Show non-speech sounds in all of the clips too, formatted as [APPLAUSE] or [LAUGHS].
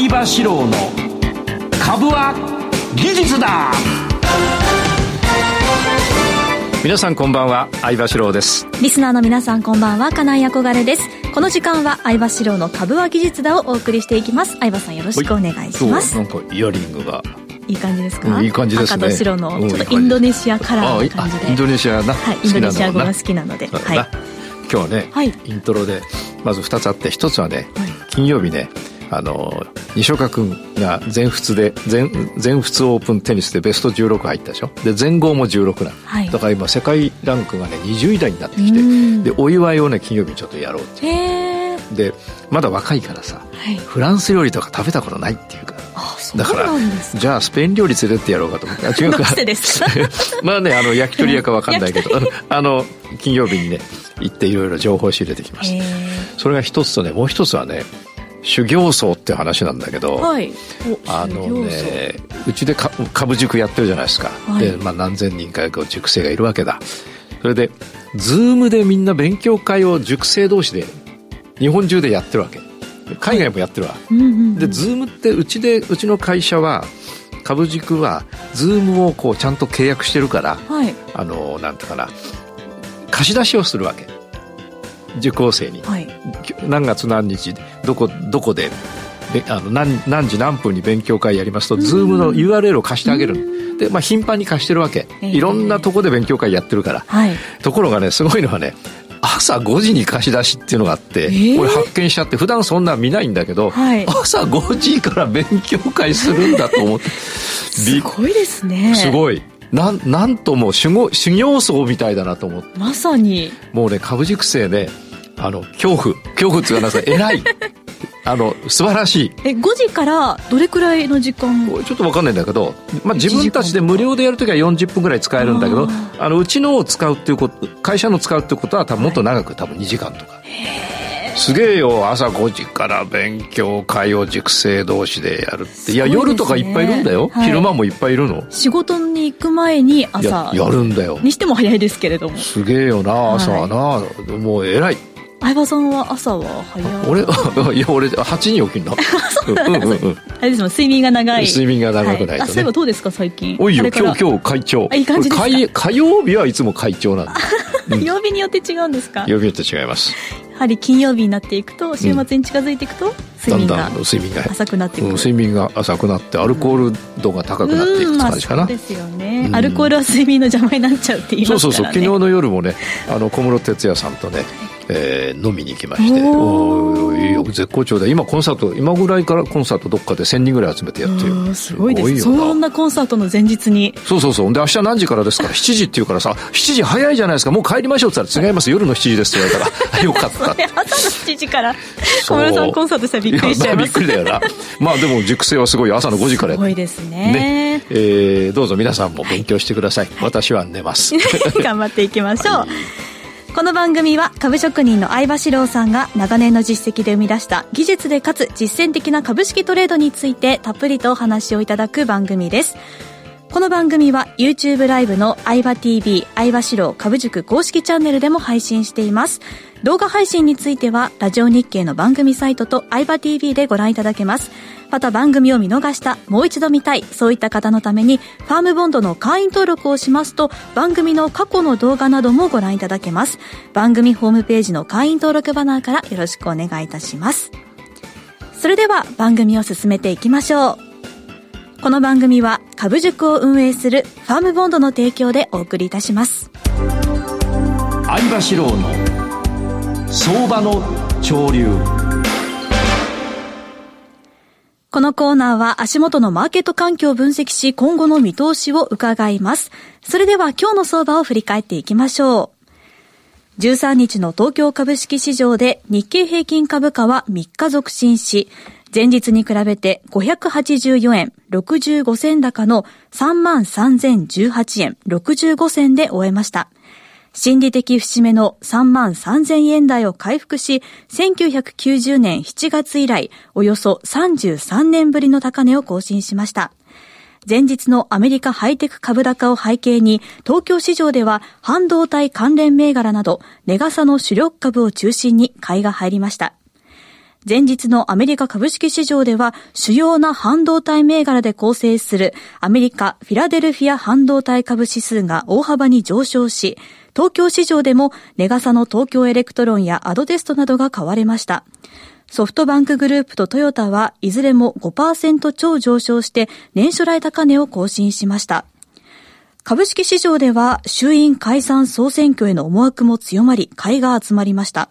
相場志郎の株は技術だ。皆さんこんばんは相場志郎です。リスナーの皆さんこんばんは金井憧れです。この時間は相場志郎の株は技術だをお送りしていきます。相場さんよろしくお願いします。なんかイヤリングが。いい感じですか、うんいい感じですね。赤と白のうんちょっとインドネシアカラーな感じで。あインドネシアな、はいインドネシア語が好きなので。はい。今日はね、はい。イントロでまず2つあって1つはね、はい。金曜日ねあの西岡君が全仏で全全仏オープンテニスでベスト16入ったでしょ？で全豪も16なの、はい。だから今世界ランクがね20位台になってきうん。てでお祝いをね金曜日にちょっとやろうってでまだ若いからさはい。フランス料理とか食べたことないっていうか。だからじゃあスペイン料理連れてってやろうかと思って。あ違うか。[LAUGHS] まあねあの焼き鳥屋かわかんないけど。[LAUGHS] [LAUGHS] あの金曜日にね行っていろいろ情報を仕入れてきました。へそれが一つとねもう一つはね修行僧って話なんだけど、えはい。おあのねうちでか株塾やってるじゃないですか、はい。で、まあ、何千人か塾生がいるわけだ。それでズームでみんな勉強会を塾生同士で日本中でやってるわけ。海外もやってるわ、うんうんうん。でズームってうちでうちの会社は株塾はズームをこうちゃんと契約してるからはい。あのなんていうかな貸し出しをするわけ受講生に。はい。何月何日どこどこでであの何何時何分に勉強会やりますと、ズームの URL を貸してあげるで、まあ、頻繁に貸してるわけ、ええ。いろんなとこで勉強会やってるから。はい。ところがねすごいのはね朝5時に貸し出しっていうのがあって、ええ。これ発見しちゃって普段そんなん見ないんだけど、はい。朝5時から勉強会するんだと思って。[LAUGHS] すごいですね。すごいなんなんともう修行修行僧みたいだなと思って。まさに。もうね株塾生ねあの恐怖。恐怖っていうかなさ偉い。あの素晴らしい。え5時からどれくらいの時間？ちょっと分かんないんだけど、まあ、自分たちで無料でやるときは40分ぐらい使えるんだけどああのうちのを使うっていうこと会社の使うってことは多分もっと長く多分2時間とかすげえよ朝5時から勉強会を塾生同士でやるって。いやすごいですね。夜とかいっぱいいるんだよ、はい。昼間もいっぱいいるの。仕事に行く前に朝ややるんだよ。にしても早いですけれども。すげえよな朝はな、もう偉い。相葉さんは朝は早い。俺 [LAUGHS] いや俺8時に起きん [LAUGHS] なうんうんうんあれですもん睡眠が長い。睡眠が長くないとね。はあそういえばどうですか最近？おいよ今日今日会長。あいい感じですか？火 [LAUGHS] 火曜日はいつも会長なんだ。曜日によって違うんですか？や曜日によって違いますはり金曜日になっていくと週末に近づいていくと睡眠がん睡眠が。浅くなっていく。うん睡眠が浅くなってアルコール度が高くなっていくってうんまあ感じかな、そうですよね。うん。アルコールは睡眠の邪魔になっちゃうって言いそうますからね。そうそう昨日の夜もねあの小室哲哉さんとね、えー飲みに行きまして。およ。絶好調で今コンサート今ぐらいからコンサートどっかで1000人ぐらい集めてやってるうんすごいです。よそんなコンサートの前日に。そうそうそう。で明日何時からですか7時って言うから。[LAUGHS] さ7時早いじゃないですか。もう帰りましょうって言ったら違います。夜の7時ですって言われたら。[LAUGHS] よかった。朝の7時から。小室さんコンサートしたらびっくりしちゃいます。やびっくりだよな。まあでも熟成はすごい。朝の5時から。すごいですね。ね。えーどうぞ皆さんも勉強してください、私は寝ます。[LAUGHS] 頑張っていきましょう、この番組は株職人の相場志郎さんが長年の実績で生み出した技術でかつ実践的な株式トレードについてたっぷりとお話をいただく番組です。この番組は YouTube ライブの相場 TV 相場志郎株塾公式チャンネルでも配信しています。動画配信についてはラジオ日経の番組サイトと相場 TV でご覧いただけます。また番組を見逃したもう一度見たいそういった方のためにファームボンドの会員登録をしますと番組の過去の動画などもご覧いただけます。番組ホームページの会員登録バナーからよろしくお願いいたします。それでは番組を進めていきましょう。この番組は株塾を運営するファームボンドの提供でお送りいたします相場志郎の相場の潮流このコーナーは足元のマーケット環境を分析し今後の見通しを伺います。それでは今日の相場を振り返っていきましょう。13日の東京株式市場で日経平均株価は3日続伸し、前日に比べて584円65銭高の33,018円65銭で終えました。心理的節目の3万3000円台を回復し、1990年7月以来、およそ33年ぶりの高値を更新しました。前日のアメリカハイテク株高を背景に、東京市場では半導体関連銘柄など、ネガサの主力株を中心に買いが入りました。前日のアメリカ株式市場では主要な半導体銘柄で構成するアメリカフィラデルフィア半導体株指数が大幅に上昇し、東京市場でも値がさの東京エレクトロンやアドバンテストなどが買われました。ソフトバンクグループとトヨタはいずれも5%超上昇して年初来高値を更新しました。株式市場では衆院解散総選挙への思惑も強まり、買いが集まりました。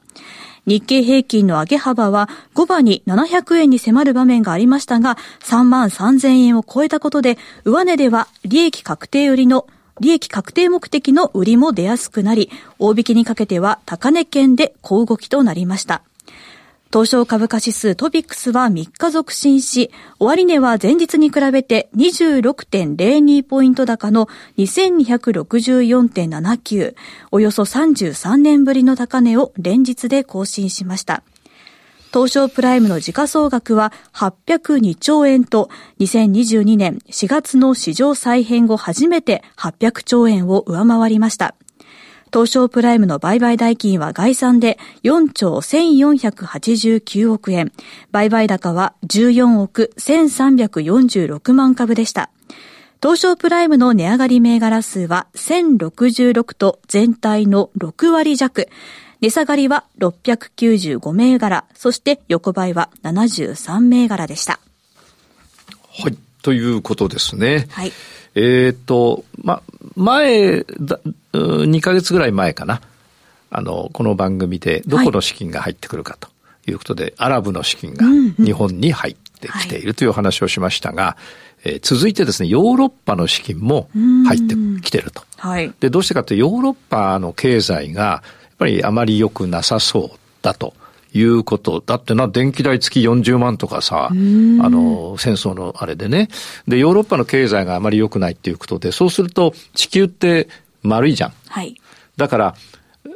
日経平均の上げ幅は後場に700円に迫る場面がありましたが、3万3000円を超えたことで、上値では利益確定売りの利益確定目的の売りも出やすくなり、大引きにかけては高値圏で小動きとなりました。東証株価指数トピックスは3日続伸し、終値は前日に比べて26.02ポイント高の2264.79、およそ33年ぶりの高値を連日で更新しました。東証プライムの時価総額は802兆円と2022年4月の市場再編後初めて800兆円を上回りました。東証プライムの売買代金は概算で4兆1489億円。売買高は14億1346万株でした。東証プライムの値上がり銘柄数は1066と全体の6割弱。値下がりは695銘柄、そして横ばいは73銘柄でした。はい、ということですね。はい。えっ、と、ま、前だ、2ヶ月ぐらい前かな。あの、この番組でどこの資金が入ってくるかということで、はい、アラブの資金が日本に入ってきているという話をしましたが、えー、続いてですね、ヨーロッパの資金も入ってきてると。はい。で、どうしてかというと、ヨーロッパの経済が、やっぱりあまり良くなさそうだと。いうこと。だってな、電気代月40万とかさ、あの、戦争のあれでね。で、ヨーロッパの経済があまり良くないっていうことで、そうすると地球って丸いじゃん。はい。だから、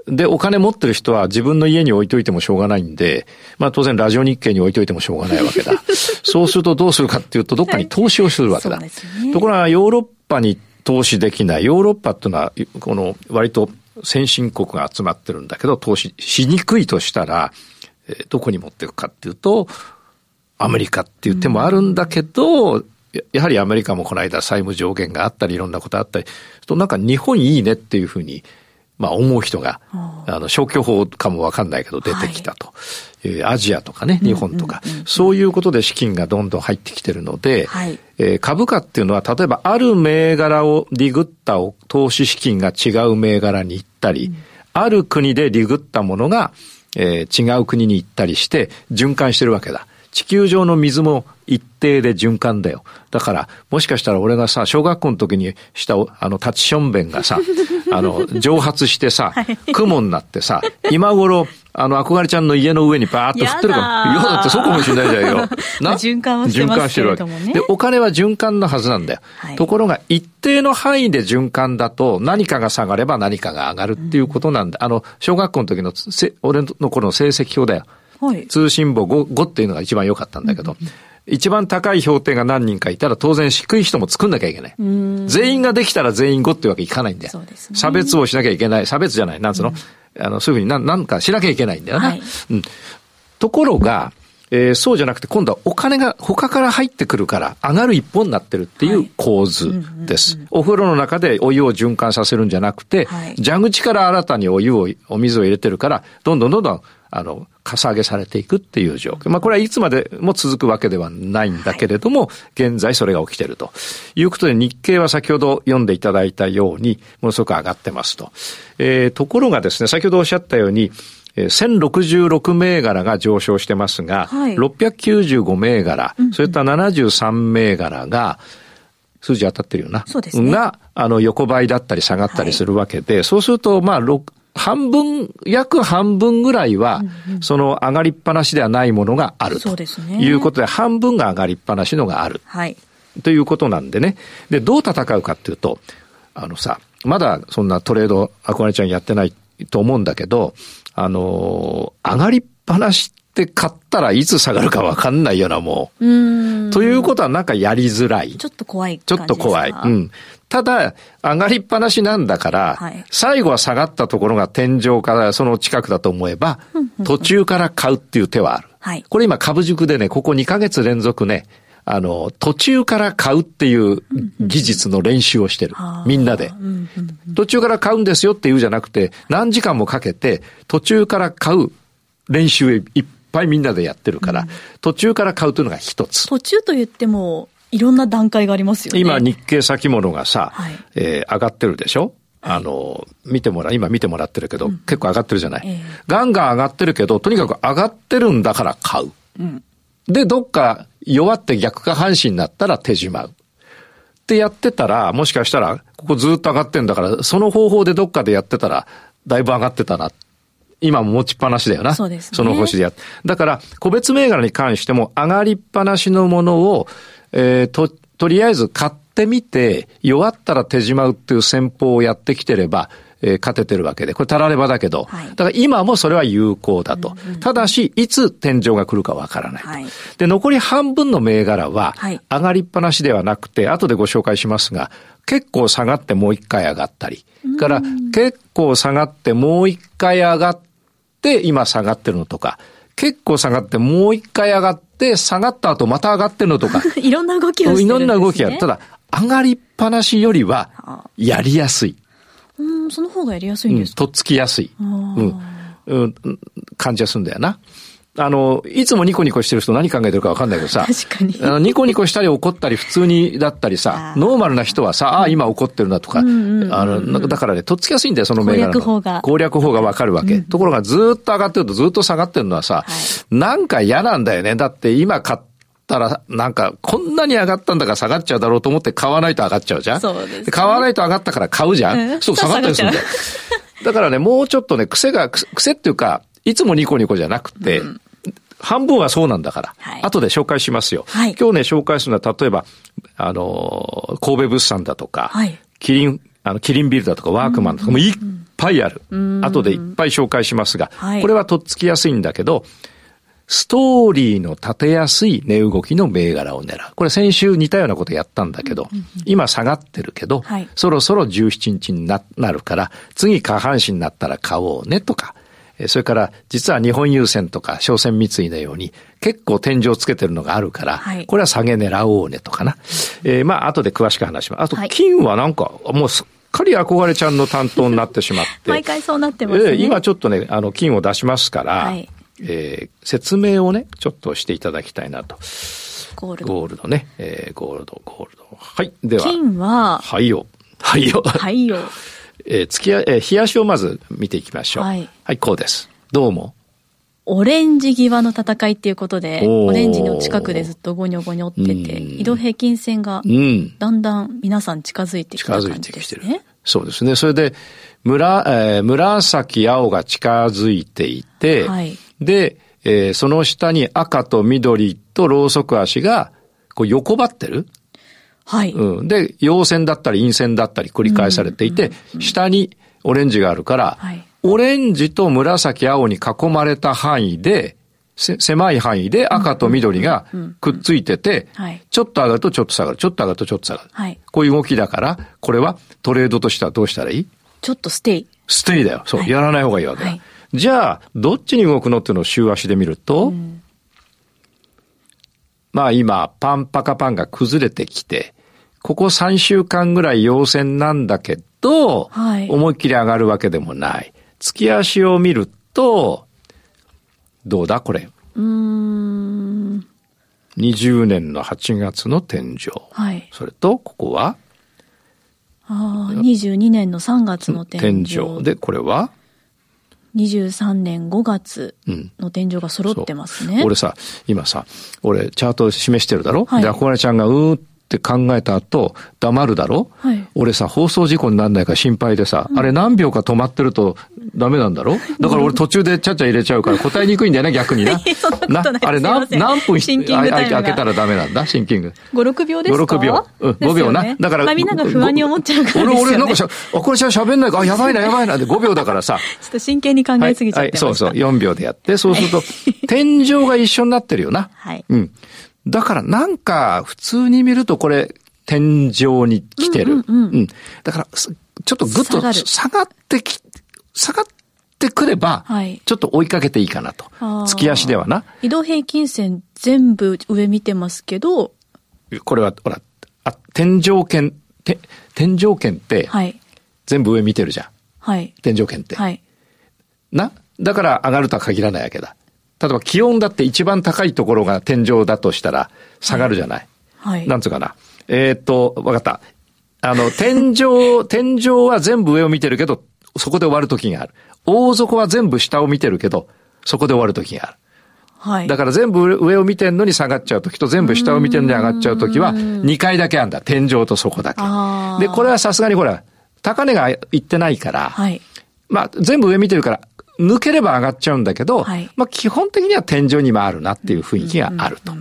で、お金持ってる人は自分の家に置いといてもしょうがないんで、まあ当然ラジオ日経に置いといてもしょうがないわけだ。[LAUGHS] そうするとどうするかっていうと、どっかに投資をするわけだ。はいね、ところがヨーロッパに投資できない。ヨーロッパっていうのは、この割と先進国が集まってるんだけど、投資しにくいとしたら、えどこに持っていくかっていうと、アメリカっていう手もあるんだけど、うん、やはりアメリカもこの間債務上限があったりいろんなことあったり、となんか日本いいねっていうふうに、まあ思う人が、あの消去法かもわかんないけど出てきたと。はい、アジアとかね、日本とか、そういうことで資金がどんどん入ってきてるので、はい、えー、株価っていうのは例えばある銘柄をリグった投資資金が違う銘柄に行ったり、うん、ある国でリグったものがえー、違う国に行ったりして循環してるわけだ。地球上の水も一定で循環だよ。だから、もしかしたら俺がさ、小学校の時にしたあの、タチションベンがさ、[LAUGHS] あの、蒸発してさ、雲になってさ、今頃、あの、憧れちゃんの家の上にバーッと降ってるかも。いや、だってそうかもしれないじゃんよ。[LAUGHS] な循環はしてますけれどもね。で、お金は循環のはずなんだよ。はい、ところが、一定の範囲で循環だと、何かが下がれば何かが上がるっていうことなんだ。うん、あの、小学校の時の、俺の頃の成績表だよ。はい、通信簿 5, 5っていうのが一番良かったんだけど、うん一番高い評定が何人かいたら当然低い人も作んなきゃいけない。全員ができたら全員5ってわけいかないんだよ。ね、差別をしなきゃいけない。差別じゃない。なんつうの、うん、あの、そういうふうにななんかしなきゃいけないんだよな。はい、うん、ところが、えー、そうじゃなくて今度はお金が他から入ってくるから上がる一本になってるっていう構図です。お風呂の中でお湯を循環させるんじゃなくて、はい、蛇口から新たにお湯を、お水を入れてるから、どんどんどんどんあの、かさ上げされていくっていう状況。まあこれはいつまでも続くわけではないんだけれども、現在それが起きているということで日経は先ほど読んでいただいたように、ものすごく上がってますと。えー、ところがですね、先ほどおっしゃったように、1066銘柄が上昇してますが、はい、695銘柄、それから73銘柄が、数字当たってるよな。そうですね。が、あの、横ばいだったり下がったりするわけで、はい、そうすると、まあ、半分、約半分ぐらいは、その上がりっぱなしではないものがあるということで、半分が上がりっぱなしのがある。はい。ということなんでね。で、どう戦うかっていうと、あのさ、まだそんなトレード、憧れちゃんやってないと思うんだけど、あの上がりっぱなしって買ったらいつ下がるかわかんないようなもう。うということはなんかやりづらい。ちょっと怖いちょっと怖い。うん。ただ、上がりっぱなしなんだから、はい、最後は下がったところが天井からその近くだと思えば、途中から買うっていう手はある。はい。これ今株塾でね、ここ2ヶ月連続ね、あの、途中から買うっていう技術の練習をしてる。みんなで。途中から買うんですよって言うじゃなくて、何時間もかけて、途中から買う練習いっぱいみんなでやってるから、途中から買うというのが一つ。途中と言っても、いろんな段階がありますよね。今、日経先物がさ、はい、えー、上がってるでしょ？あの、見てもら、今見てもらってるけど、うん、結構上がってるじゃない、えー、ガンガン上がってるけど、とにかく上がってるんだから買う。うん、で、どっか弱って逆下半身になったら手じまう。ってやってたら、もしかしたら、ここずっと上がってんだから、その方法でどっかでやってたら、だいぶ上がってたな。今も持ちっぱなしだよな。そうです、ね、その星でや。だから、個別銘柄に関しても、上がりっぱなしのものを、えー、と、とりあえず買ってみて、弱ったら手じまうっていう戦法をやってきてれば、えー、勝ててるわけで、これたらればだけど、はい、だから今もそれは有効だと。うんうん、ただし、いつ天井が来るかわからないと、はい、で、残り半分の銘柄は、上がりっぱなしではなくて、後でご紹介しますが、結構下がってもう一回上がったり、から、結構下がってもう一回上がって、今下がってるのとか、結構下がってもう一回上がって、下がった後また上がってるのとか。[LAUGHS] いろんな動きをしてるね、いろんな動きやただ、上がりっぱなしよりは、やりやすい。うん、その方がやりやすいんですか、うん、とっつきやすい。うん。うん、感じはするんだよな。あの、いつもニコニコしてる人何考えてるかわかんないけどさ。[LAUGHS] 確かに。あの、ニコニコしたり怒ったり普通にだったりさ、ノーマルな人はさ、ああ、今怒ってるなとか、あの、だからね、とっつきやすいんだよ、その銘柄の。攻略法が。攻略法がわかるわけ。ところがずっと上がってるとずっと下がってるのはさ、なんか嫌なんだよね。だって今買ったら、なんか、こんなに上がったんだから下がっちゃうだろうと思って買わないと上がっちゃうじゃん。そうです、ね、買わないと上がったから買うじゃん。そう、下がったりするんだよ。だからね、もうちょっとね、癖が、癖っていうか、いつもニコニコじゃなくて、うん。半分はそうなんだから、はい、後で紹介しますよ。はい、今日ね、紹介するのは、例えば、あの、神戸物産だとか、はい、キリン、あの、キリンビルだとか、ワークマンとか、もういっぱいある。後でいっぱい紹介しますが、はい、これはとっつきやすいんだけど、ストーリーの立てやすい値動きの銘柄を狙う。これ先週似たようなことやったんだけど、今下がってるけど、はい、そろそろ17日になるから、次下半身になったら買おうねとか、それから実は日本郵船とか商船三井のように結構天井つけてるのがあるから、はい、これは下げ狙おうねとかな。えー、まあ後で詳しく話します。あと金はなんかもうすっかり憧れちゃんの担当になってしまって。[LAUGHS] 毎回そうなってますね。えー、今ちょっとね、あの金を出しますから、はい、えー、説明をね、ちょっとしていただきたいなと。ゴールド。ゴールドね。えー、ゴールド、ゴールド。はい。では。金は。はいよ。はいよ。はいよ。[LAUGHS] えー、月や、えー、冷やしをまず見ていきましょう。はい。はい、こうです。どうも。オレンジ際の戦いっていうことで、オレンジの近くでずっとゴニョゴニョってて、移動平均線がだんだん皆さん近づいてきた感じですね。近づいてきてる。そうですね。それで、村、えー、紫青が近づいていて、はい、で、えー、その下に赤と緑とろうそく足がこう横ばってる。はい。うん。で、陽線だったり陰線だったり繰り返されていて、下にオレンジがあるから、はい、オレンジと紫青に囲まれた範囲で、狭い範囲で赤と緑がくっついてて、ちょっと上がるとちょっと下がる、ちょっと上がるとちょっと下がる。はい、こういう動きだから、これはトレードとしてはどうしたらいい？ちょっとステイ。ステイだよ。そう、はい、やらない方がいいわけだ。はい、じゃあ、どっちに動くのっていうのを週足で見ると、うん、まあ今、パンパカパンが崩れてきて、ここ3週間ぐらい陽線なんだけど、はい、思いっきり上がるわけでもない。月足を見ると、どうだこれ？うん。20年の8月の天井。はい。それと、ここは？ああ、22年の3月の天井。天井。で、これは？23年5月の天井が揃ってますね。う。ん、俺さ、今さ、俺チャート示してるだろ、はい、で、憧れちゃんがうーっって考えた後、黙るだろ、はい、俺さ、放送事故にならないか心配でさ、うん、あれ何秒か止まってるとダメなんだろ？だから俺途中でちゃちゃ入れちゃうから [LAUGHS] 答えにくいんだよね、逆にな。[LAUGHS] なあれ何何分開けたらダメなんだ、シンキング。5、6秒ですか ?5、6秒。うん、5秒な。だから。まあみんなが不安に思っちゃうから、ね、俺、俺なんかしゃ、あ、これじゃ喋んないか、あ、やばいな、やばいな、で5秒だからさ。[LAUGHS] ちょっと真剣に考えすぎちゃってました、はい、そうそう、4秒でやって、そうすると、天井が一緒になってるよな。はい。うん。だからなんか普通に見るとこれ天井に来てる。うん、うんうん、だから、ちょっとぐっと下がってき、下がってくくれば、ちょっと追いかけていいかなと。月足ではな。移動平均線全部上見てますけど、これは、ほら、あ、天井圏、て天井圏って、はい、全部上見てるじゃん。はい。天井圏って。はい。な？だから上がるとは限らないわけだ。例えば気温だって一番高いところが天井だとしたら下がるじゃない。はい。なんつうかな？えー、っと、わかった。あの、天井、[LAUGHS] 天井は全部上を見てるけど、そこで終わる時がある。大底は全部下を見てるけど、そこで終わる時がある。はい。だから全部上を見てんのに下がっちゃう時と全部下を見てんのに上がっちゃう時は、2回だけあんだ。天井と底だけ。で、これはさすがにほら、高値がいってないから、はい。まあ、全部上見てるから、抜ければ上がっちゃうんだけど、はい、まあ基本的には天井にもあるなっていう雰囲気があると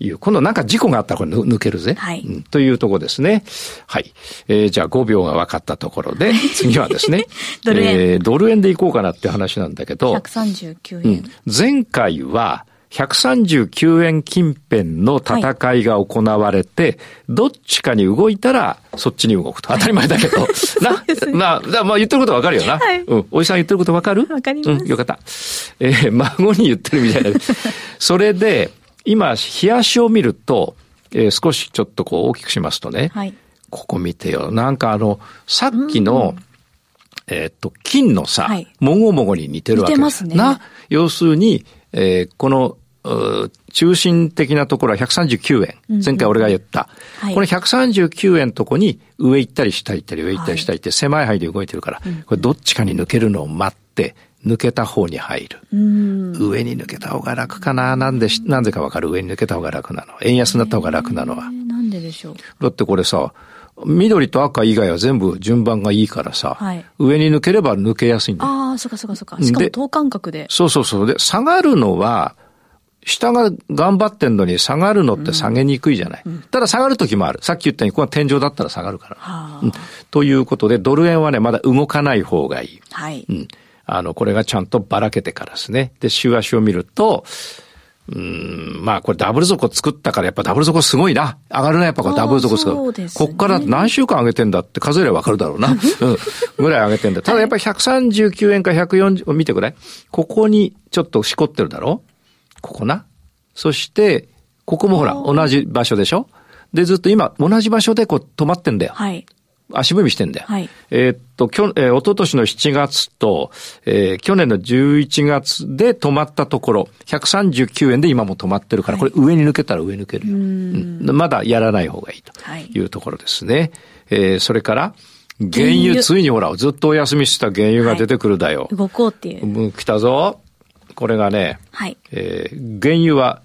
いう。今度なんか事故があったらこれ抜けるぜ。はい、うん、というとこですね。はい。えー、じゃあ5秒が分かったところで、次はですね、[LAUGHS] ドル円、えー、ドル円でいこうかなって話なんだけど、139円。うん、前回は、139円近辺の戦いが行われて、はい、どっちかに動いたら、そっちに動くと。当たり前だけど。[LAUGHS] な、まあ、まあ言ってることわかるよな。はい、うん。おじさん言ってることわかる？わかります。うん、よかった。えー、孫に言ってるみたいな。[LAUGHS] それで、今、冷やしを見ると、えー、少しちょっとこう大きくしますとね、はい、ここ見てよ。なんかあの、さっきの、えっと、金のさ、はい、もごもごに似てるわけ。似てますね。な、要するに、えー、この中心的なところは139円。前回俺が言った。はい、この139円のとこに上行ったり下行ったり上行ったり下行って狭い範囲で動いてるから、これどっちかに抜けるのを待って、抜けた方に入る。上に抜けた方が楽かななんで、なんでかわかる？上に抜けた方が楽なの。円安になった方が楽なのは。なんででしょう？だってこれさ、緑と赤以外は全部順番がいいからさ、はい、上に抜ければ抜けやすいんだよ。ああ、そっかそっかそっか。しかも等間隔で。そうそうそう。で、下がるのは、下が頑張ってんのに下がるのって下げにくいじゃない。うん、ただ下がる時もある。さっき言ったように、ここは天井だったら下がるから。うん、ということで、ドル円はね、まだ動かない方がいい。はい。うん。あの、これがちゃんとばらけてからですね。で、週足を見ると、うん、まあこれダブル底作ったからやっぱダブル底すごいな。上がるな、やっぱこれダブル底作る。ね、こっから何週間上げてんだって数えればわかるだろうな。[LAUGHS] うん。ぐらい上げてんだ。ただやっぱり139円か140、見てくれ。ここにちょっとしこってるだろ？ここな？そして、ここもほら、同じ場所でしょ？で、ずっと今、同じ場所でこう止まってんだよ。はい。足踏みしてんだよ。はい。えー、っと、きょ、えー、一昨年の7月と、えー、去年の11月で止まったところ、139円で今も止まってるから、はい、これ上に抜けたら上抜けるよ。うん,、まだやらない方がいいというところですね。はい、えー、それから、原油、ついにほら、ずっとお休みした原油が出てくるだよ。はい、動こうっていう。うん、来たぞ。これがね、はい。えー、原油は、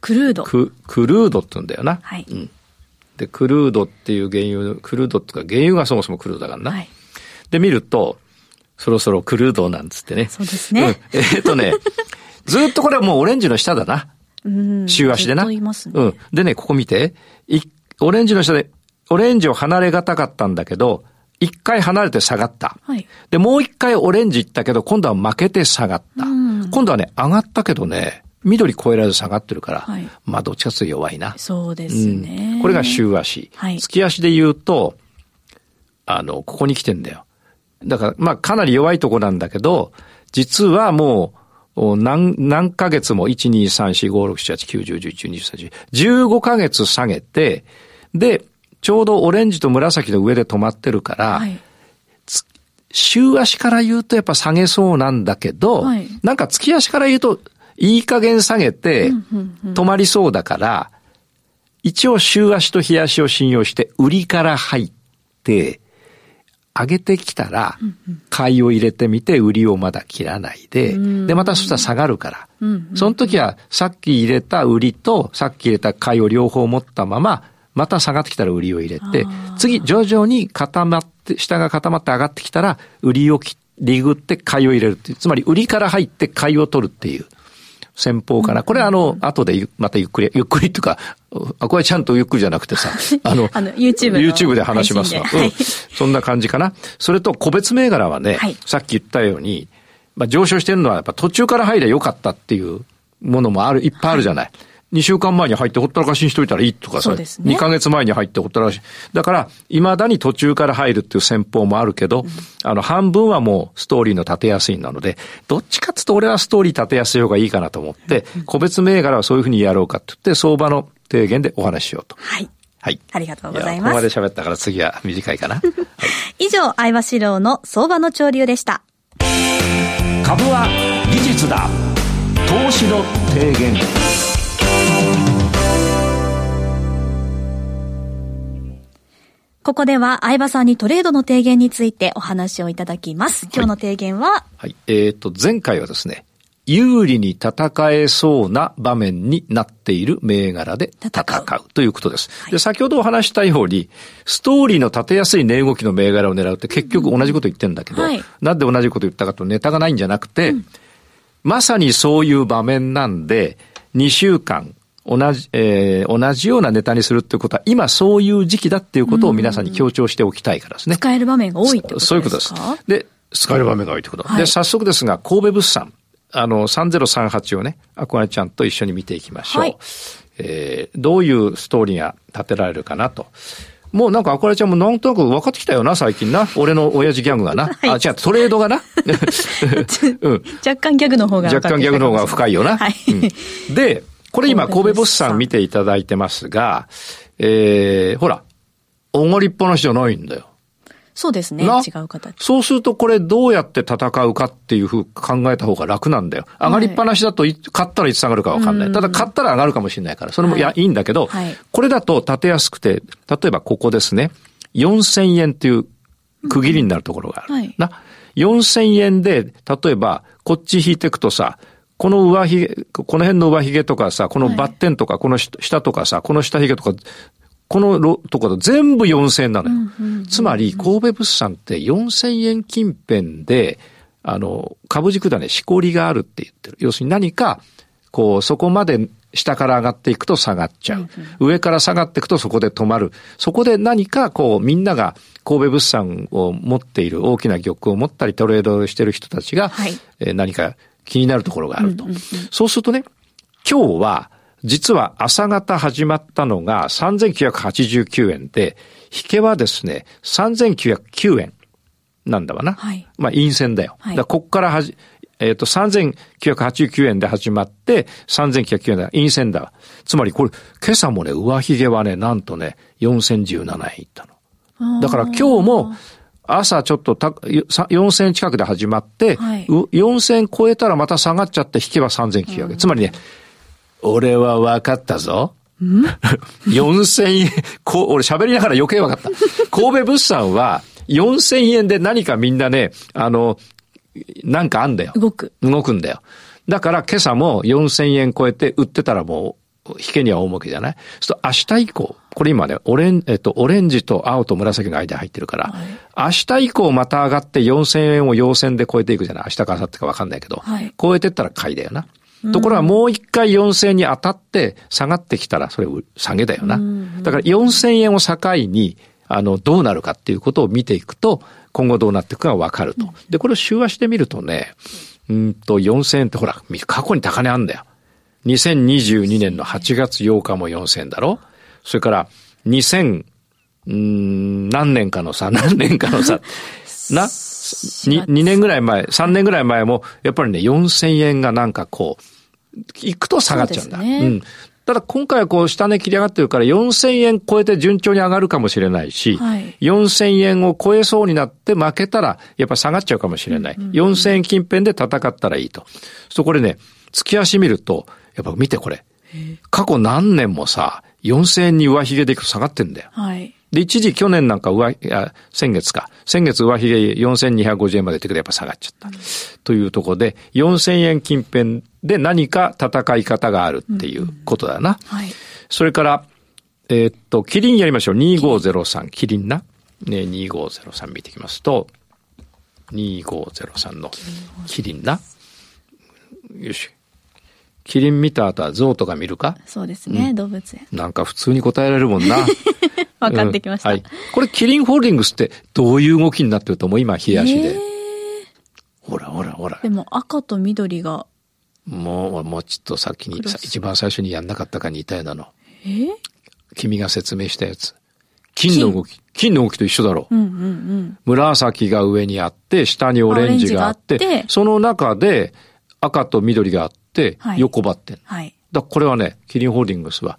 クルード。ク、クルードって言うんだよな。はい。うん。で、クルードっていう原油、クルードっていうか、原油がそもそもクルードだからな。はい。で、見ると、そろそろクルードなんつってね。そうですね。うん、えー、っとね、[LAUGHS] ずっとこれはもうオレンジの下だな。うん。週足でな。ね、うん。でね、ここ見て。い、オレンジの下で、オレンジを離れがたかったんだけど、一回離れて下がった。はい。で、もう一回オレンジ行ったけど、今度は負けて下がった。うん、今度はね、上がったけどね、緑超えられず下がってるから、はい、まあどっちかというと弱いな。そうですね、うん、これが週足。はい、月足で言うと、あの、ここに来てんだよ。だから、まあかなり弱いとこなんだけど、実はもう、何、何ヶ月も、1、2、3、4、5、6、7、8、9、10、11、12、13、15ヶ月下げて、で、ちょうどオレンジと紫の上で止まってるから、はい、週足から言うとやっぱ下げそうなんだけど、はい、なんか月足から言うと、いい加減下げて、止まりそうだから、一応週足と日足を信用して、売りから入って、上げてきたら、買いを入れてみて、売りをまだ切らないで、で、またそしたら下がるから、その時はさっき入れた売りと、さっき入れた買いを両方持ったまま、また下がってきたら売りを入れて、次徐々に固まって、下が固まって上がってきたら、売りをリグって買いを入れるっていう。つまり売りから入って買いを取るっていう。戦法かな。これあの、後でまたゆっくり、ゆっくりっていうか、あ、これちゃんとゆっくりじゃなくてさ、[LAUGHS] あの、あの YouTube, YouTube で話しますわ。うん。そんな感じかな。それと個別銘柄はね、はい、さっき言ったように、まあ上昇してるのはやっぱ途中から入りゃよかったっていうものもある、いっぱいあるじゃない。2週間前に入ってほったらかしにしといたらいいとかさ、ね、2ヶ月前に入ってほったらかし。だから、未だに途中から入るっていう戦法もあるけど、うん、あの、半分はもうストーリーの立てやすいなので、どっちかっつと俺はストーリー立てやすい方がいいかなと思って、うん、個別銘柄はそういうふうにやろうかって言って、相場の提言でお話ししようと。はい。はい。ありがとうございます。ここまで喋ったから次は短いかな。[LAUGHS] はい、以上、相場志郎の相場の潮流でした。株は技術だ。投資の提言。ここでは相葉さんにトレードの提言についてお話をいただきます。今日の提言は、はい、えっ、ー、と、前回はですね、有利に戦えそうな場面になっている銘柄で戦う。ということです。はい、で、先ほどお話したように、ストーリーの立てやすい値動きの銘柄を狙うって結局同じこと言ってるんだけど、うんはい、なんで同じこと言ったかとネタがないんじゃなくて、うん、まさにそういう場面なんで、2週間同じ、えー、同じようなネタにするっていうことは、今そういう時期だっていうことを皆さんに強調しておきたいからですね。使える場面が多いってことですか？そういうことです。で、使える場面が多いってこと。はい、で、早速ですが、神戸物産、あの、3038をね、アコアちゃんと一緒に見ていきましょう。はい、えー、どういうストーリーが立てられるかなと。もうなんかアコラちゃんもなんとなく分かってきたよな、最近な。俺の親父ギャグがな。はい、あ、違う、トレードがな。[LAUGHS] [LAUGHS] うん、若干ギャグの方が若干ギャグの方が深いよな。はい、うん、で、これ今、神戸物産見ていただいてますが、えー、ほら、おごりっぱなしじゃないんだよ。そうですね。違う形。そうするとこれどうやって戦うかっていうふう考えた方が楽なんだよ。上がりっぱなしだと、買ったらいつ下がるかわかんない。ただ買ったら上がるかもしれないから、それも、い、や、いいんだけど、はい、これだと立てやすくて、例えばここですね。4000円っていう区切りになるところがある。はい、な？4000円で、例えば、こっち引いていくとさ、この上髭、この辺の上髭とかさ、このバッテンとか、この下とかさ、この下髭とか、このところ全部4000円なのよ。つまり、神戸物産って4000円近辺で、あの、株軸だね、しこりがあるって言ってる。要するに何か、こう、そこまで下から上がっていくと下がっちゃう。上から下がっていくとそこで止まる。そこで何かこうみんなが神戸物産を持っている大きな玉を持ったりトレードしてる人たちが、はい、え何か気になるところがあると。そうするとね、今日は、実は朝方始まったのが3989円で、引けはですね、3909円なんだわな。はい、まあ、陰線だよ。はい、だこっからはじ、えっ、ー、と、3989円で始まって、3909円だ。陰線だわ。つまりこれ、今朝もね、上髭はね、なんとね、4017円いったの。だから今日も、朝ちょっとた4000円近くで始まって、はい、4000円超えたらまた下がっちゃって引けば3900円。つまりね、俺は分かったぞ。[LAUGHS] 4000円、こ俺喋りながら余計分かった。[LAUGHS] 神戸物産は4000円で何かみんなね、あの、なんかあんだよ。動く。動くんだよ。だから今朝も4000円超えて売ってたらもう引けには大儲けじゃない？そうすると明日以降、これ今ね、オレン、えっと、オレンジと青と紫の間に入ってるから、はい、明日以降また上がって4000円を陽線で超えていくじゃない？明日か明後日かわかんないけど、はい、超えてったら買いだよな。ところがもう一回4000円に当たって下がってきたらそれ下げだよな。だから4000円を境に、あの、どうなるかっていうことを見ていくと、今後どうなっていくかがわかると。で、これを週足で見るとね、うんと4000円ってほら、過去に高値あんだよ。2022年の8月8日も4000だろ？それから、2000、ん何年かのさ、何年かのさ、[LAUGHS] [LAUGHS] な、2, 2年ぐらい前、3年ぐらい前も、やっぱりね、4000円がなんかこう、行くと下がっちゃうんだ。うね、うん。ただ今回はこう下値切り上がってるから4000円超えて順調に上がるかもしれないし、はい、4000円を超えそうになって負けたらやっぱ下がっちゃうかもしれない。うんうんうん、4000円近辺で戦ったらいいと。そうこれね、月足見るとやっぱ見てこれ。過去何年もさ、4000円に上髭でいくと下がってんだよ。はい。で、一時去年なんか上、いや、先月か。先月上髭4250円までってくやっぱ下がっちゃった。うん、というところで、4000円近辺で何か戦い方があるっていうことだな。うん、はい。それから、えー、っと、キリンやりましょう。2503、キリンな。ね、2503見ていきますと、2503のキリンな。よし。キリン見た後は象とか見るか？そうですね、うん、動物園。なんか普通に答えられるもんな。[LAUGHS] 分かってきました、うん、はい。これキリンホールディングスってどういう動きになってると思う？今、冷やしで。ほらほらほら。でも赤と緑がもう、もうちょっと先に、一番最初にやんなかったかに似たようなの。え君が説明したやつ。金の動き、金？の動きと一緒だろう。うんうんうん。紫が上にあって、下にオレンジがあって、ってその中で赤と緑があって、はい横ばってん。はい。だからこれはね、キリンホールディングスは、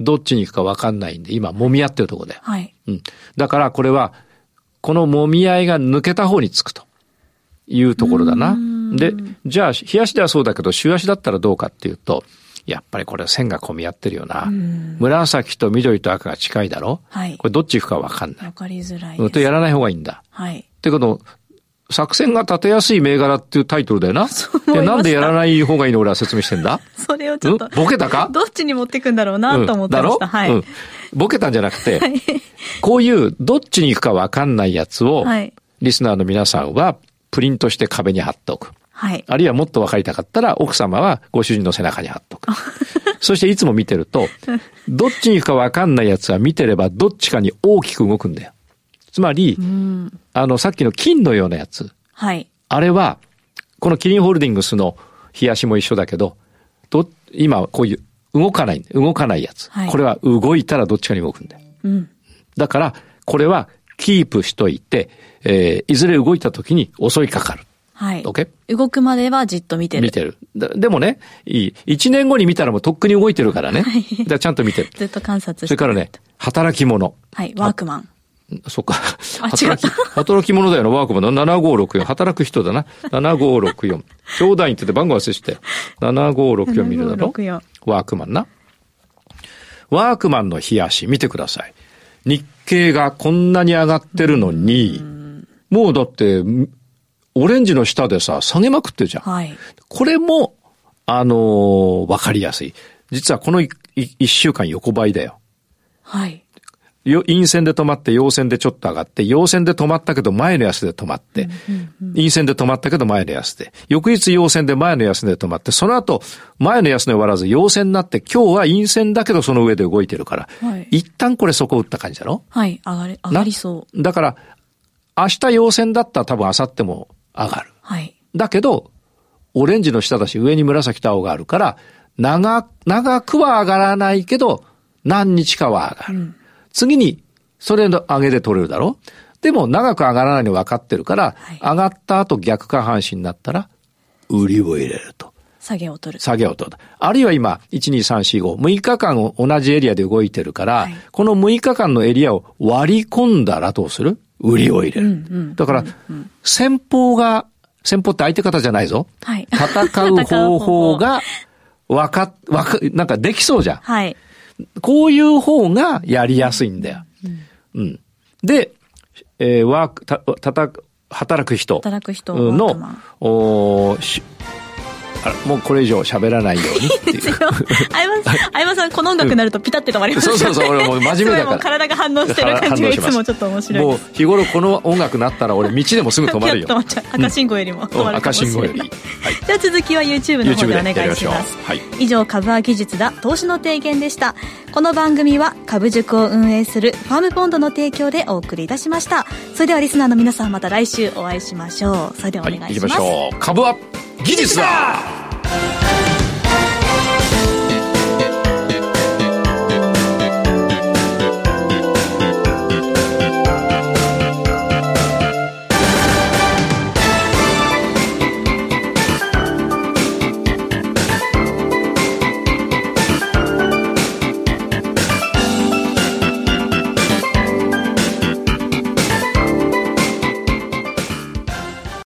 どっちに行くか分かんないんで、今、揉み合ってるところで。はい。うん。だからこれは、この揉み合いが抜けた方につくというところだな。で、じゃあ、冷やしではそうだけど、週足だったらどうかっていうと、やっぱりこれ線が混み合ってるよな。紫と緑と赤が近いだろはいこれどっち行くか分かんない。わかりづらいうんです。とやらない方がいいんだ。はい。ってこと、作戦が立てやすい銘柄っていうタイトルだよな。でなんでやらない方がいいの俺は説明してんだ？それをちょっとうん、ボケたか？[LAUGHS] どっちに持ってくんだろうなと思ってました。うんはい。だろうんボケたんじゃなくて、こういうどっちに行くか分かんないやつを、はい。リスナーの皆さんはプリントして壁に貼っておく。はい。あるいはもっと分かりたかったら奥様はご主人の背中に貼っとく。[LAUGHS] そしていつも見てると、どっちに行くか分かんないやつは見てればどっちかに大きく動くんだよ。つまり、うん。あのさっきの金のようなやつ。はい。あれは、このキリンホールディングスの冷やしも一緒だけど、ど、今こういう動かない、動かないやつ。はいこれは動いたらどっちかに動くんだよ。うん。だから、これはキープしといて、えーいずれ動いた時に襲いかかる。はい。OK? 動くまではじっと見てる。見てる。ででもね、いい。一年後に見たらもうとっくに動いてるからね。だからちゃんと見てる。ずっと観察してそれからね、働き者。はい。ワークマン。そっか。あ働き働き者だよな、ワークマンの7564。働く人だな。7564。兄弟って言って番号忘れてたよ。7564見るだろ7564ワークマンな。ワークマンの冷やし見てください。日経がこんなに上がってるのに、もうだって、オレンジの下でさ、下げまくってるじゃん。はい。これも、あのーわかりやすい。実はこの一週間横ばいだよ。はい。よ陰線で止まって、陽線でちょっと上がって、陽線で止まったけど前の安で止まって、陰線で止まったけど前の安で、翌日陽線で前の安で止まって、その後、前の安値終わらず陽線になって、今日は陰線だけどその上で動いてるから、はい一旦これそこ打った感じだろ？はい。上がり、上がりそう。だから、明日陽線だったら多分明後日も上がる。はい。だけど、オレンジの下だし、上に紫と青があるから、長、長くは上がらないけど、何日かは上がる。次に、それの上げで取れるだろ？でも、長く上がらないの分かってるから、はい上がった後逆下半身になったら、売りを入れると。下げを取る。下げを取る。あるいは今、1、2、3、4、5、6日間同じエリアで動いてるから、はいこの6日間のエリアを割り込んだらどうする？売りを入れる。うんうんだから、先方が、先方って相手方じゃないぞ。はい。戦う方法が、わか、わか、なんかできそうじゃん。はい。こういう方がやりやすいんだよ。うん。で、えーワーク、た、たた、働く人働く人のおーしあらもうこれ以上喋らないようにっていう。[LAUGHS] 相葉さん、この音楽になるとピタって止まりますそうそうそう俺もう真面目だから [LAUGHS] 体が反応してる感じがいつもちょっと面白い。もう日頃この音楽なったら俺道でもすぐ止まるよ止。まっちゃう。赤信号よりも止まるか赤もしれない。信号より。[LAUGHS] はい。じゃあ続きは YouTube の方でお願。いします。はい。以上、株は技術だ、投資の提言でした。この番組は株塾を運営するファームポンドの提供でお送りいたしました。それではリスナーの皆さんまた来週お会いしましょう。それではおはい、願いします。行きましょう。株は技術だ